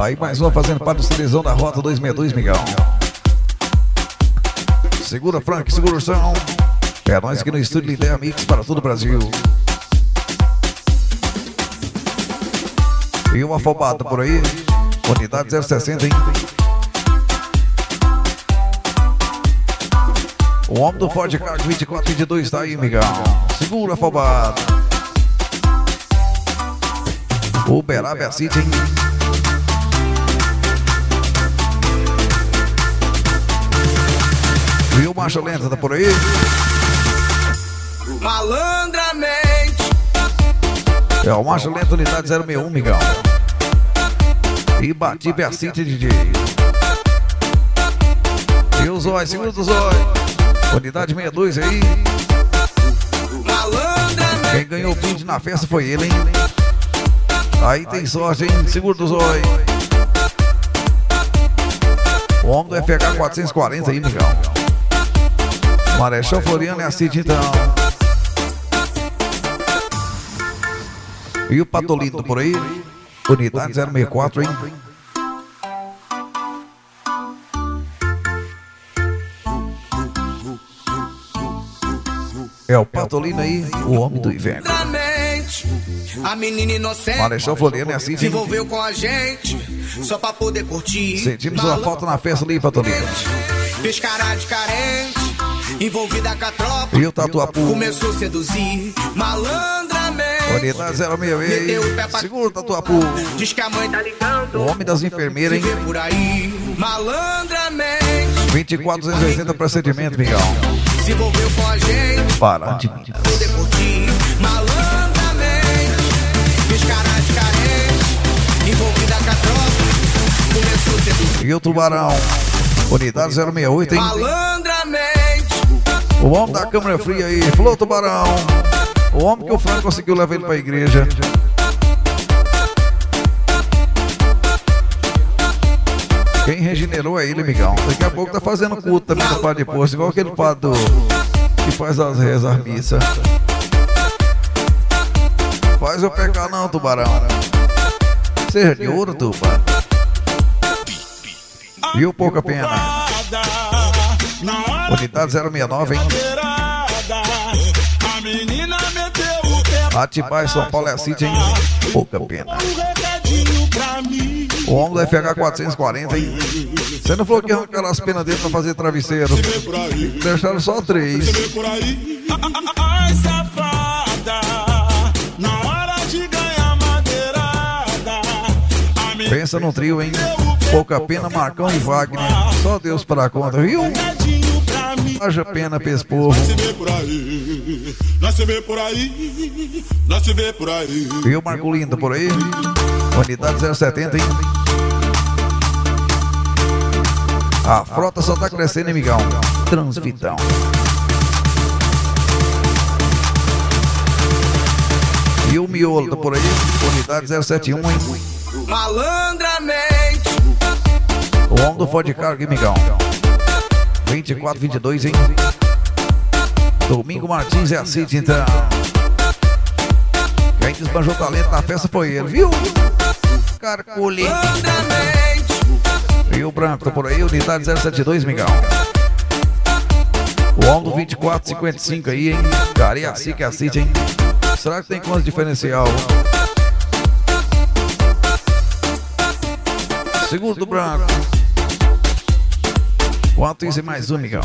Aí mais uma fazendo parte do televisão da Rota 262, Miguel. Segura, Frank, segura o som. É nós aqui no estúdio Lidea Mix para todo o Brasil. E uma afobada por aí. Unidade 060, hein? O homem do Ford Car 2422 tá aí, Miguel. Segura, afobada. Uberaba City, hein? Marcha Lenta tá por aí? Malandramente. É o Marcha Lenta, unidade 061, Miguel. E bati City DJ. E o Zói, segura do Zói. Unidade 62 aí. Quem ganhou o brinde na festa foi ele, hein? Aí tem sorte, hein? Segura do Zói. O homem do FH 440 aí, Miguel. Marechal Floriano é a City, então. E o Patolito por aí? Unidade 064, hein? É o Patolino aí, o homem do inverno. A menina inocente. Marechal Floriano é assim, Se envolveu com a gente. Só pra poder curtir. Sentimos uma falta na festa ali, Patolino. Fez cara de carente. Envolvida com a tropa. E o Tatuapu? Começou a seduzir. Malandramente. Unidade 06. Segura o Tatuapu. Diz que a mãe tá ligando. O homem das enfermeiras, hein? por aí. Malandramente. 24,280 procedimento, Miguel. Se envolveu com a gente. Para de Minas. poder curtir malandramente. Fiz cara de carente, envolvida com a tropa. Começou a seduzir E o Tubarão? Unidade 068, hein? malandramente. O homem da câmera fria aí. Falou, Tubarão. O homem que o Franco conseguiu levar ele pra igreja. Quem regenerou é ele, Miguel. Daqui a pouco tá fazendo culto também no padre posto, igual aquele padre que faz as rezas, as missas. Faz eu pecar não, tubarão. Seja de ouro, tubarão. O pouca pena? Unidade 069, hein? Atibaia, São Paulo é City, hein? Pouca pena. O homem do FH 440, hein? Você não falou que arrancaram as penas dele pra fazer travesseiro? Deixaram só três. Ai, safada, na hora de ganhar madeirada. Pensa no trio, hein? Pouca pena, Marcão e Wagner. Só Deus para conta, viu? Haja pena pra esse povo. Nós se vê por aí, nós se vê por aí, nós se vê por aí. E o Marco Lindo por aí? Unidade 070, hein? A frota só tá crescendo, hein, migão? Transvitão. E o miolo tá por aí? Unidade 071, hein? Malandramente. O homem do Ford Cargo, hein, migão? 24, 22, hein? Domingo Martins é a City, então. Quem desbanjou talento na festa foi ele, viu? Carcule. E o branco tá por aí, unidade 072, migão. O homem do 2455 aí, hein? Cariacica é a City, hein? Será que tem quanto diferencial? Segundo do branco. Isso e mais um, migão?